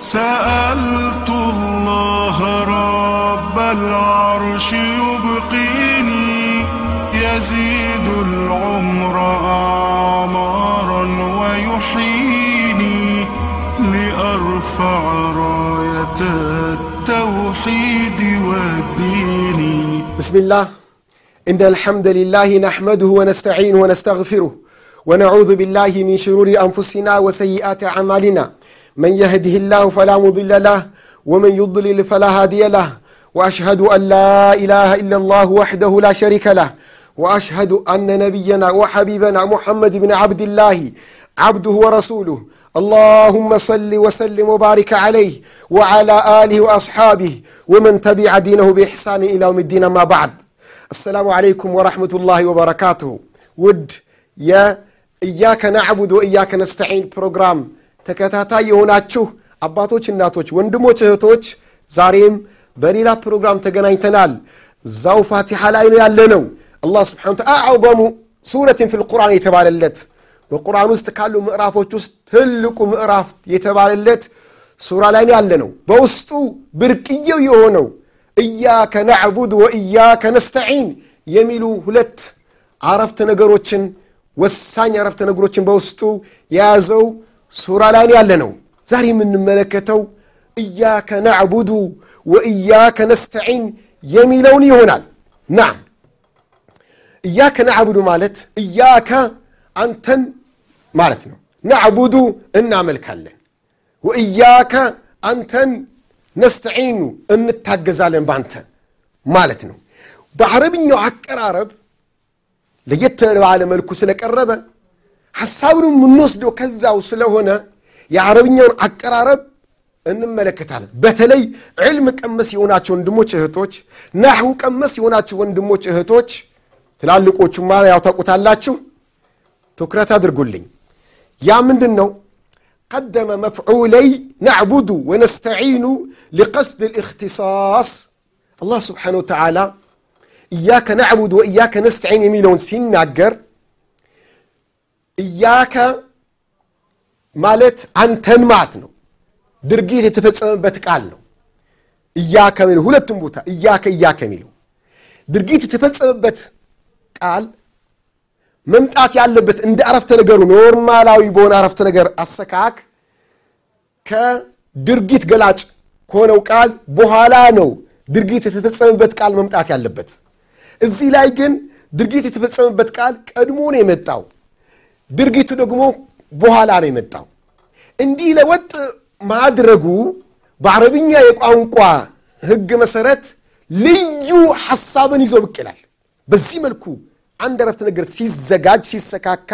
سألت الله رب العرش يبقيني يزيد العمر أعمارا ويحييني لأرفع راية التوحيد والدين. بسم الله. إن الحمد لله نحمده ونستعينه ونستغفره ونعوذ بالله من شرور أنفسنا وسيئات أعمالنا. من يهده الله فلا مضل له ومن يضلل فلا هادي له. وأشهد أن لا إله إلا الله وحده لا شريك له. وأشهد أن نبينا وحبيبنا محمد بن عبد الله عبده ورسوله. اللهم صل وسلم وبارك عليه وعلى آله وأصحابه ومن تبع دينه بإحسان إلى يوم الدين ما بعد. السلام عليكم ورحمة الله وبركاته. ود يا إياك نعبد وإياك نستعين. بروجرام ተከታታይ የሆናችሁ አባቶች እናቶች ወንድሞች እህቶች ዛሬም በሌላ ፕሮግራም ተገናኝተናል። እዛው ፋቲሓ ላይ ነው ያለነው። አላህ ስብሓን ተላ አዕظሙ ሱረትን ፊ ልቁርአን የተባለለት በቁርአን ውስጥ ካሉ ምዕራፎች ውስጥ ትልቁ ምዕራፍ የተባለለት ሱራ ላይ ነው ያለ ነው በውስጡ ብርቅየው የሆነው እያከ ናዕቡድ ወእያከ ነስተዒን የሚሉ ሁለት አረፍተ ነገሮችን ወሳኝ አረፍተ ነገሮችን በውስጡ የያዘው ሱራ ላይ ያለ ነው ዛሬ የምንመለከተው እያከ ናዕቡዱ ወእያከ ነስተዒን የሚለውን ይሆናል። ናም እያከ ናዕቡዱ ማለት እያከ አንተን ማለት ነው። ናዕቡዱ እናመልካለን። ወእያከ አንተን ነስተዒኑ እንታገዛለን በአንተ ማለት ነው። በአረብኛው አቀራረብ ለየት ባለ መልኩ ስለቀረበ ሐሳቡን የምንወስደው ከዛው ስለሆነ የአረብኛውን አቀራረብ እንመለከታለን። በተለይ ዕልም ቀመስ የሆናቸው ወንድሞች እህቶች፣ ናሕው ቀመስ የሆናቸው ወንድሞች እህቶች፣ ትላልቆቹማ ያው ታውቁታላችሁ። ትኩረት አድርጉልኝ። ያ ምንድን ነው? ቀደመ መፍዑለይ ናዕቡዱ ወነስተዒኑ ሊቀስድ ልእክትሳስ አላህ ስብሓነ ወተዓላ እያከ ናዕቡድ ወእያከ ነስተዒን የሚለውን ሲናገር እያከ ማለት አንተን ማለት ነው። ድርጊት የተፈጸመበት ቃል ነው። እያከ ሁለቱም ቦታ እያከ እያከ የሚለው ድርጊት የተፈጸመበት ቃል መምጣት ያለበት እንደ አረፍተ ነገሩ ኖርማላዊ በሆነ አረፍተ ነገር አሰካክ ከድርጊት ገላጭ ከሆነው ቃል በኋላ ነው ድርጊት የተፈጸመበት ቃል መምጣት ያለበት። እዚህ ላይ ግን ድርጊት የተፈጸመበት ቃል ቀድሞ ነው የመጣው። ድርጊቱ ደግሞ በኋላ ነው የመጣው። እንዲህ ለወጥ ማድረጉ በአረብኛ የቋንቋ ህግ መሰረት ልዩ ሐሳብን ይዞ ብቅ ይላል። በዚህ መልኩ አንድ አረፍተ ነገር ሲዘጋጅ ሲሰካካ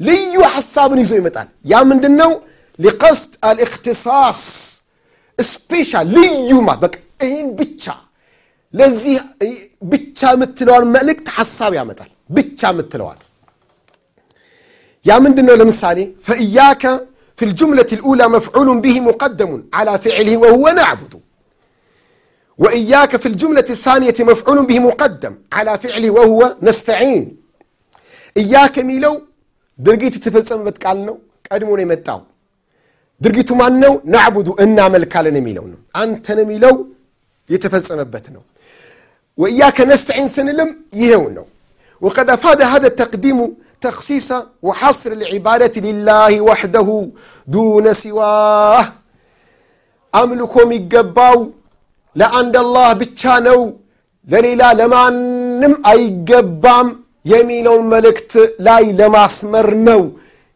ልዩ ሐሳብን ይዞ ይመጣል። ያ ምንድን ነው ሊቀስድ አልእክትሳስ ስፔሻል ልዩ ማ በቃ ይህን ብቻ ለዚህ ብቻ የምትለዋን መልእክት ሐሳብ ያመጣል። ብቻ የምትለዋል يا من دنو لمساني فإياك في الجملة الأولى مفعول به مقدم على فعله وهو نعبد. وإياك في الجملة الثانية مفعول به مقدم على فعله وهو نستعين. إياك ميلو درقيت تفلسم بتقالنو قدمون متاو درقيتو مانو نعبد إنا ملكالن ميلو أنت نميلو يتفلسم بتنو وإياك نستعين سنلم يهونو وقد أفاد هذا التقديم تخصيص وحصر العبادة لله وحده دون سواه أملكم يقباو ለአንድ አላህ ብቻ ነው ለሌላ ለማንም አይገባም የሚለውን መልእክት ላይ ለማስመር ነው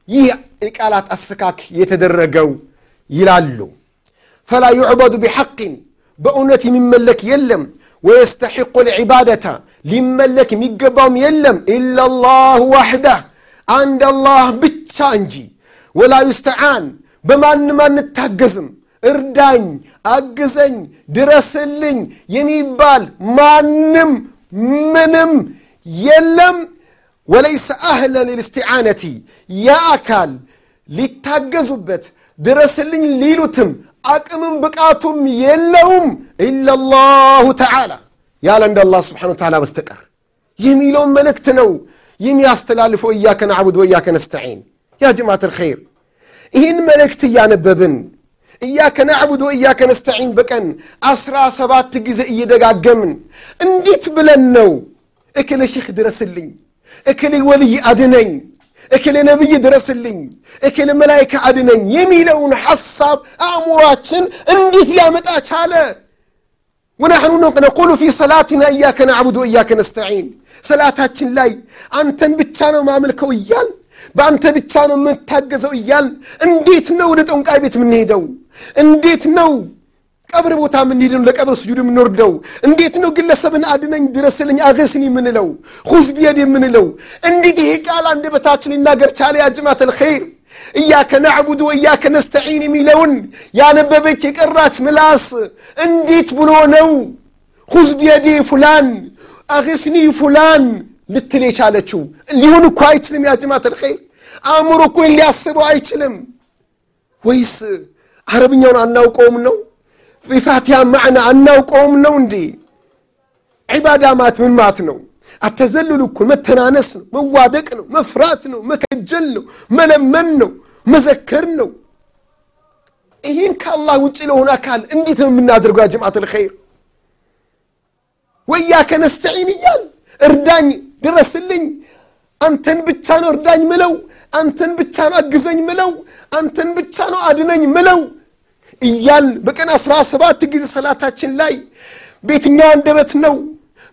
ይህ የቃላት አሰካክ የተደረገው ይላሉ ፈላ ዩዕበዱ ቢሐቅን በእውነት የሚመለክ የለም ወየስተሒቁ ልዕባደተ ሊመለክ የሚገባውም የለም ኢላ ላሁ ዋሕዳህ አንድ አላህ ብቻ እንጂ ወላ ዩስተዓን በማንም አንታገዝም። እርዳኝ አግዘኝ ድረስልኝ የሚባል ማንም ምንም የለም። ወለይሰ አህለን ልስትዓነቲ ያ አካል ሊታገዙበት ድረስልኝ ሊሉትም አቅምም ብቃቱም የለውም ኢላላሁ ተዓላ ያለ እንደ አላህ ስብሓን ተዓላ በስተቀር የሚለውን መልእክት ነው የሚያስተላልፈው እያከ ናዕቡድ ወእያከ ነስተዒን ያ ጀማት ልኸይር ይህን መልእክት እያነበብን እያከ ናዕቡድ ወእያከ ነስተዒን በቀን አስራ ሰባት ጊዜ እየደጋገምን እንዴት ብለን ነው እክለ ሼክ ድረስልኝ፣ እክሌ ወልይ አድነኝ፣ እክሌ ነቢይ ድረስልኝ፣ እክሌ መላይካ አድነኝ የሚለውን ሐሳብ አእሙሯችን እንዴት ሊያመጣ ቻለ? ወናሕኑ ነቁሉ ፊ ሰላትና እያከ ናዕቡድ ወእያከ ነስተዒን ሰላታችን ላይ አንተን ብቻ ነው ማምልከው እያል በአንተ ብቻ ነው የምታገዘው እያል እንዴት ነው ወደ ጠንቋይ ቤት የምንሄደው? እንዴት ነው ቀብር ቦታ የምንሄደው? ለቀብር ስጁድ የምንወርደው? እንዴት ነው ግለሰብን አድነኝ ድረስልኝ አገስኒ የምንለው? ሁዝ ቢየድ የምንለው? እንዴት ይሄ ቃል አንደበታችን ሊናገር ቻለ? ያ ጀማዓተል ኸይር እያከ ናዕቡድ ወእያከ ነስተዒን የሚለውን ያነበበች የቀራች ምላስ እንዴት ብሎ ነው ሁዝ ቢየዴ ፉላን አገስኒ ፉላን ልትል የቻለችው? ሊሆን እኮ አይችልም። ያ ጀማዓተል ኸይር አእምሮ እኮ ሊያስበው አይችልም። ወይስ አረብኛውን አናውቀውም ነው? የፋቲሃ ማዕና አናውቀውም ነው እንዴ? ዒባዳ ማለት ምን ማለት ነው? አተዘልሉ እኮ መተናነስ ነው፣ መዋደቅ ነው፣ መፍራት ነው፣ መከጀል ነው፣ መለመን ነው፣ መዘከር ነው። ይህን ከአላህ ውጭ ለሆነ አካል እንዴት ነው የምናደርገው? ያ ጀማዓተል ኸይር ወእያከ ነስተዒን እያል እርዳኝ፣ ድረስልኝ፣ አንተን ብቻ ነው እርዳኝ ምለው፣ አንተን ብቻ ነው አግዘኝ ምለው፣ አንተን ብቻ ነው አድነኝ ምለው እያል በቀን አስራ ሰባት ጊዜ ሰላታችን ላይ ቤትኛው አንደበት ነው?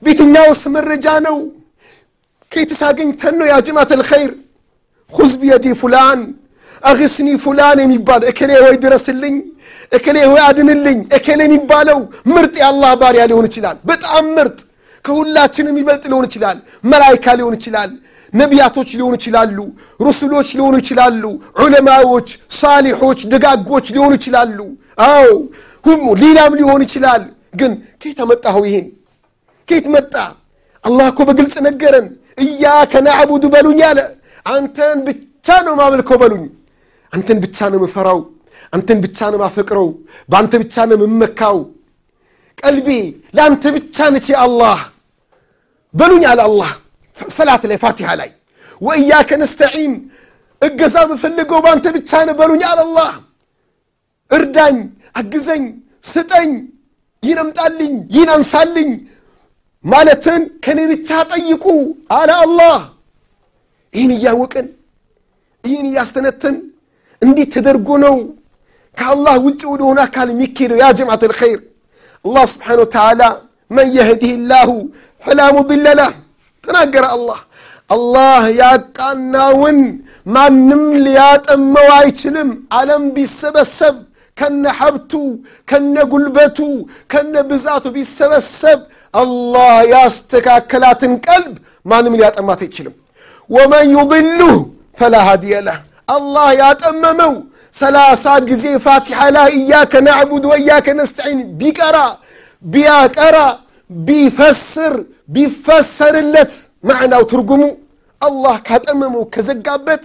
ቤትኛውስ መረጃ ነው? ከየትስ አግኝተን ነው? يا جماعة الخير خذ بيدي فلان أغثني فلان የሚባል እከሌ ወይ ድረስልኝ፣ እከሌ ወይ አድንልኝ፣ እከሌ የሚባለው ምርጥ የአላህ ባሪያ ሊሆን ይችላል። በጣም ምርጥ ከሁላችን የሚበልጥ ሊሆን ይችላል። መላይካ ሊሆን ይችላል። ነቢያቶች ሊሆኑ ይችላሉ። ሩሱሎች ሊሆኑ ይችላሉ። ዑለማዎች፣ ሳሊሖች፣ ደጋጎች ሊሆኑ ይችላሉ። አዎ ሁሙ ሌላም ሊሆን ይችላል። ግን ከየት? ይሄን ከየት መጣ? አላህ እኮ በግልጽ ነገረን። እያከ ናዕቡዱ በሉኝ አለ። አንተን ብቻ ነው ማመልከው በሉኝ። አንተን ብቻ ነው ምፈራው። አንተን ብቻ ነው ማፈቅረው። በአንተ ብቻ ነው የምመካው። ቀልቤ ለአንተ ብቻ ነች አላህ በሉኝ አለ አላህ ሰላት ላይ ፋቲሃ ላይ ወእያከ ነስተዒን እገዛ ምፈልገው በአንተ ብቻ ነው በሉኝ አለ አላህ እርዳኝ አግዘኝ ስጠኝ ይህን አምጣልኝ ይህን አንሳልኝ ማለትን ከኔ ብቻ ጠይቁ አለ አላህ ይህን እያወቅን ይህን እያስተነተን እንዴት ተደርጎ ነው ከአላህ ውጭ ወደሆነ አካል የሚካሄደው ያ ጀማዓት ልኸይር አላህ ስብሓን ወተዓላ መን የህዲህ ላሁ ፈላ ሙድለ ላህ ተናገረ አላህ አላህ ያቃናውን ማንም ሊያጠመው አይችልም ዓለም ቢሰበሰብ ከነ ሀብቱ ከነ ጉልበቱ ከነ ብዛቱ ቢሰበሰብ አላህ ያስተካከላትን ቀልብ ማንም ሊያጠማት አይችልም ወመን ዩድልሁ ፈላ ሃዲየ ለህ አላህ ያጠመመው ሰላሳ ጊዜ ፋቲሐ ላይ እያከ ናዕቡድ ወእያከ ነስተዒን ቢቀራ ቢያቀራ ቢፈስር ቢፈሰርለት ማዕናው ትርጉሙ አላህ ካጠመመው ከዘጋበት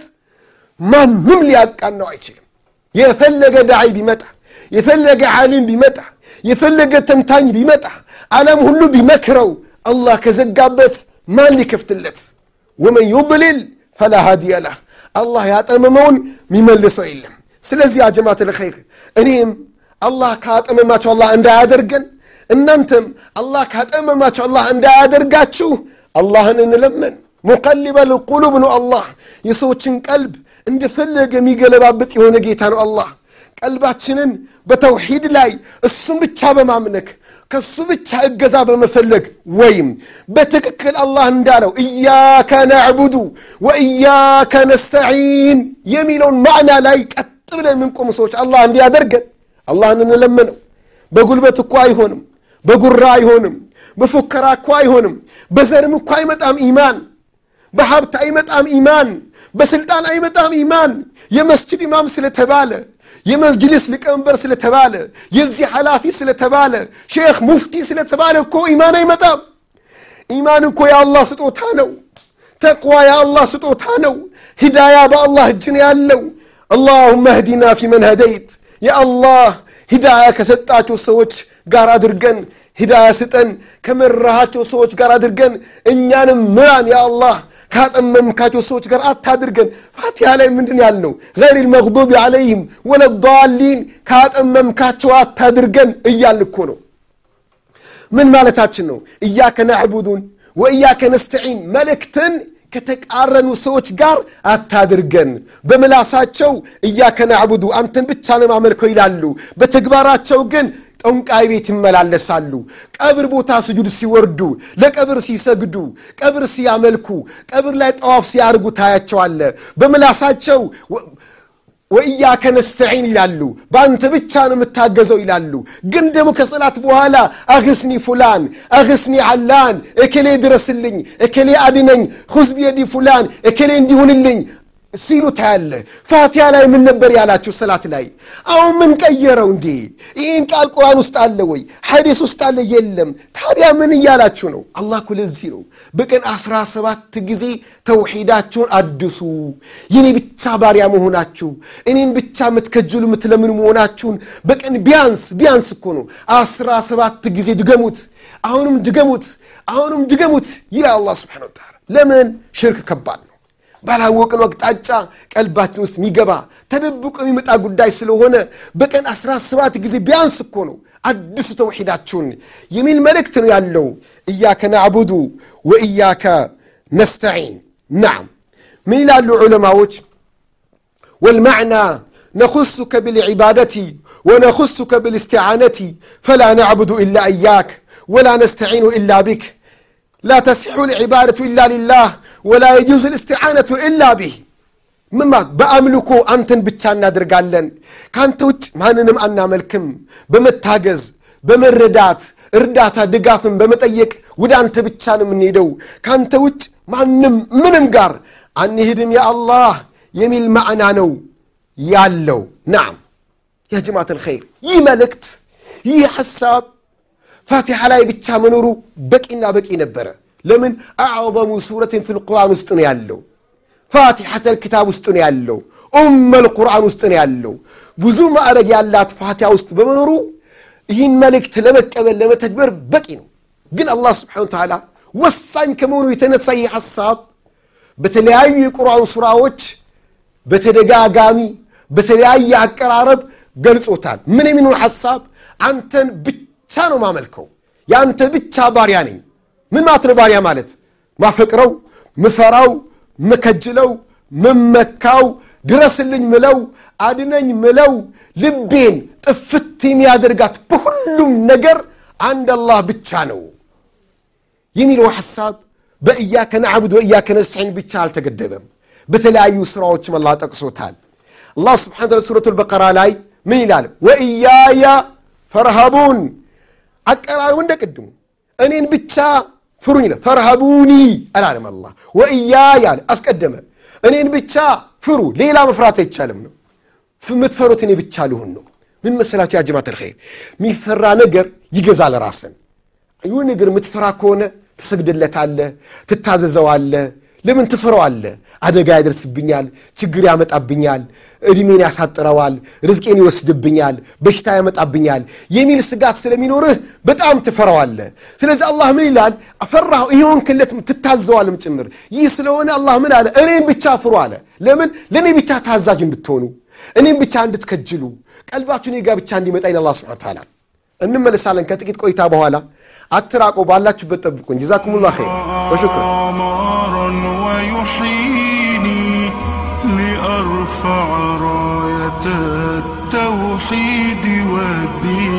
ማንም ሊያቃናው አይችልም የፈለገ ዳዒ ቢመጣ የፈለገ ዓሊም ቢመጣ የፈለገ ተንታኝ ቢመጣ ዓለም ሁሉ ቢመክረው አላህ ከዘጋበት ማን ሊከፍትለት? ወመን ዩضልል ፈላ ሃዲየ ለህ። አላህ ያጠመመውን የሚመልሰው የለም። ስለዚህ አጀማት ልኸይር እኔም አላህ ካጠመማቸው አላህ እንዳያደርገን እናንተም አላህ ካጠመማቸው አላህ እንዳያደርጋችሁ አላህን እንለመን ሙቀሊበ ልቁሉብ ነው አላህ። የሰዎችን ቀልብ እንደፈለገ የሚገለባብጥ የሆነ ጌታ ነው አላህ። ቀልባችንን በተውሒድ ላይ እሱም ብቻ በማምለክ ከሱ ብቻ እገዛ በመፈለግ ወይም በትክክል አላህ እንዳለው እያከ ናዕቡዱ ወእያከ ነስተዒን የሚለውን ማዕና ላይ ቀጥ ብለን የምንቆሙ ሰዎች አላህ እንዲያደርገን። አላህን እንለመነው በጉልበት እኮ አይሆንም በጉራ አይሆንም በፉከራ እኮ አይሆንም በዘርም እኮ አይመጣም ኢማን በሀብት አይመጣም ኢማን በስልጣን አይመጣም ኢማን የመስጅድ ኢማም ስለተባለ የመጅሊስ ሊቀመንበር ስለተባለ የዚህ ኃላፊ ስለተባለ ሼክ ሙፍቲ ስለተባለ እኮ ኢማን አይመጣም ኢማን እኮ የአላህ ስጦታ ነው ተቅዋ የአላህ ስጦታ ነው ሂዳያ በአላህ እጅን ያለው አላሁመ ህዲና ፊመን ሀደይት የአላህ ሂዳያ ከሰጣቸው ሰዎች ጋር አድርገን ሂዳያ ስጠን ከመራሃቸው ሰዎች ጋር አድርገን እኛንም ምራን ያ አላህ ካጠመምካቸው ሰዎች ጋር አታድርገን። ፋቲሃ ላይ ምንድን ያልነው? ገይር ልመግዱቢ ዓለይህም ወለዳሊን ካጠመምካቸው አታድርገን እያልን እኮ ነው። ምን ማለታችን ነው? እያከ ናዕቡዱን ወእያከ ነስተዒን መልእክትን ከተቃረኑ ሰዎች ጋር አታድርገን። በምላሳቸው እያከ ናዕቡዱ አንተን ብቻ ነው ይላሉ። በተግባራቸው ግን ጠንቋይ ቤት ይመላለሳሉ። ቀብር ቦታ ስጁድ ሲወርዱ ለቀብር ሲሰግዱ ቀብር ሲያመልኩ ቀብር ላይ ጠዋፍ ሲያርጉ ታያቸዋለ። በምላሳቸው ወእያከ ነስተዒን ይላሉ። በአንተ ብቻ ነው የምታገዘው ይላሉ። ግን ደግሞ ከሰላት በኋላ አግስኒ ፉላን አግስኒ አላን እከሌ ድረስልኝ እከሌ አድነኝ ሁዝ ቢየዲ ፉላን እከሌ እንዲሁንልኝ ሲሉ ታያለ ፋቲያ ላይ ምን ነበር ያላችሁ ሰላት ላይ? አሁን ምን ቀየረው እንዴ? ይህን ቃል ቁርአን ውስጥ አለ ወይ? ሐዲስ ውስጥ አለ? የለም። ታዲያ ምን እያላችሁ ነው? አላህ እኮ ለዚህ ነው በቀን አስራ ሰባት ጊዜ ተውሒዳችሁን አድሱ። የኔ ብቻ ባሪያ መሆናችሁ እኔን ብቻ የምትከጅሉ የምትለምኑ መሆናችሁን በቀን ቢያንስ ቢያንስ እኮ ነው አስራ ሰባት ጊዜ ድገሙት። አሁንም ድገሙት። አሁንም ድገሙት ይላል አላህ ስብሓን ለምን? ሽርክ ከባድ ነው ባላወቅነው አቅጣጫ ቀልባችን ውስጥ የሚገባ ተደብቆ የሚመጣ ጉዳይ ስለሆነ በቀን 17 ጊዜ ቢያንስ እኮ ነው አዲሱ ተውሒዳችሁን የሚል መልእክት ነው ያለው እያከ ናዕቡዱ ወእያከ ነስተዒን ናም ምን ይላሉ ዑለማዎች والمعنى نخصك بالعبادة ونخصك بالاستعانة فلا نعبد إلا إياك ولا نستعين إلا بك لا تصح العبادة إلا لله ولا يجوز الاستعانة إلا به ምን ማለት በአምልኮ አንተን ብቻ እናደርጋለን ከአንተ ውጭ ማንንም አናመልክም በመታገዝ በመረዳት እርዳታ ድጋፍን በመጠየቅ ወደ አንተ ብቻ ነው የምንሄደው ከአንተ ውጭ ማንም ምንም ጋር አንሄድም የአላህ የሚል ማዕና ነው ያለው ናም ያ ጀማት ልኸይር ይህ መልእክት ይህ ሐሳብ ፋቲሓ ላይ ብቻ መኖሩ በቂና በቂ ነበረ። ለምን? አዕظሙ ሱረትን ፊ ልቁርአን ውስጥ ነው ያለው። ፋቲሐተ ልኪታብ ውስጥ ነው ያለው። ኡመ ልቁርአን ውስጥ ነው ያለው። ብዙ ማዕረግ ያላት ፋቲሓ ውስጥ በመኖሩ ይህን መልእክት ለመቀበል ለመተግበር በቂ ነው። ግን አላህ ስብሓን ተዓላ ወሳኝ ከመሆኑ የተነሳ ይህ ሐሳብ በተለያዩ የቁርአን ሱራዎች በተደጋጋሚ በተለያየ አቀራረብ ገልጾታል። ምን የሚሆን ሐሳብ? አንተን ብቻ ነው ማመልከው የአንተ ብቻ ባሪያ ነኝ። ምን ማለት ነው ባሪያ ማለት? ማፈቅረው ምፈራው ምከጅለው ምመካው ድረስልኝ ምለው አድነኝ ምለው ልቤን ጥፍት የሚያደርጋት በሁሉም ነገር አንድ አላህ ብቻ ነው የሚለው ሐሳብ። በእያከ ናዕቡድ ወእያከ ነስዒን ብቻ አልተገደበም። በተለያዩ ስራዎችም አላህ ጠቅሶታል። አላህ ስብሓን ታላ ሱረቱ ልበቀራ ላይ ምን ይላል? ወእያያ ፈርሃቡን አቀራረቡ እንደ ቅድሙ እኔን ብቻ ፍሩኝ ይላል። ፈርሃቡኒ አላለም አላ ወእያያ አለ አስቀደመ እኔን ብቻ ፍሩ ሌላ መፍራት አይቻልም ነው። የምትፈሩት እኔ ብቻ ልሁን ነው። ምን መሰላቸው ያጀማት ልኸይር የሚፈራ ነገር ይገዛል ራስን። ይህ ነገር የምትፈራ ከሆነ ትሰግድለታለ ትታዘዘዋለ ለምን ትፈረዋለ አደጋ ያደርስብኛል ችግር ያመጣብኛል እድሜን ያሳጥረዋል ርዝቄን ይወስድብኛል በሽታ ያመጣብኛል የሚል ስጋት ስለሚኖርህ በጣም ትፈረዋለ ስለዚህ አላህ ምን ይላል? ፈራሁ ይሆን ክለት ትታዘዋልም ጭምር። ይህ ስለሆነ አላህ ምን አለ? እኔም ብቻ ፍሩ አለ። ለምን? ለእኔ ብቻ ታዛዥ እንድትሆኑ እኔም ብቻ እንድትከጅሉ ቀልባችሁ እኔ ብቻ እንዲመጣ ይን አላ ስብን ታላ እንመለሳለን ከጥቂት ቆይታ በኋላ አትራቆ ባላችሁበት ጠብቁን ጀዛኩሙላ ኸይር ወሽክር عمارا ويحييني لأرفع راية التوحيد والدين